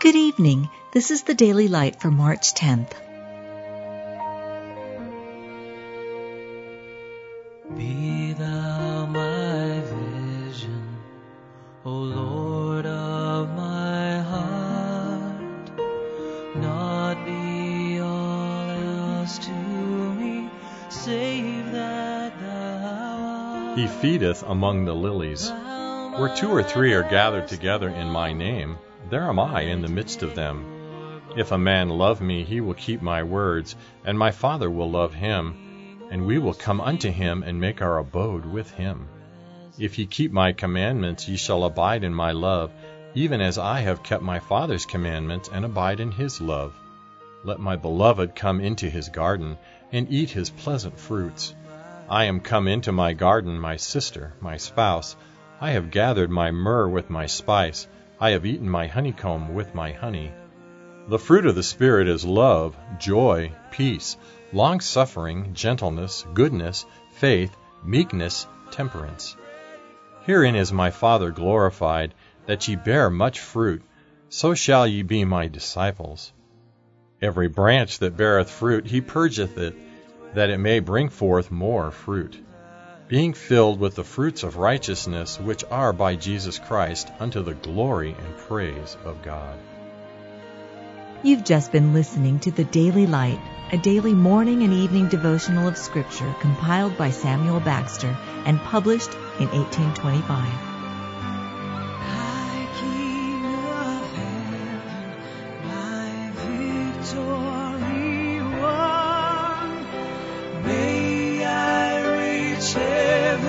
Good evening. This is the Daily Light for March 10th. Be thou my vision, O Lord of my heart. Not be all else to me, save that thou art. He feedeth among the lilies. Where two or three are gathered together in my name, there am I in the midst of them. If a man love me, he will keep my words, and my Father will love him, and we will come unto him and make our abode with him. If ye keep my commandments, ye shall abide in my love, even as I have kept my Father's commandments and abide in his love. Let my beloved come into his garden, and eat his pleasant fruits. I am come into my garden, my sister, my spouse. I have gathered my myrrh with my spice. I have eaten my honeycomb with my honey. The fruit of the Spirit is love, joy, peace, long suffering, gentleness, goodness, faith, meekness, temperance. Herein is my Father glorified, that ye bear much fruit, so shall ye be my disciples. Every branch that beareth fruit, he purgeth it, that it may bring forth more fruit. Being filled with the fruits of righteousness, which are by Jesus Christ, unto the glory and praise of God. You've just been listening to the Daily Light, a daily morning and evening devotional of Scripture compiled by Samuel Bagster and published in 1825.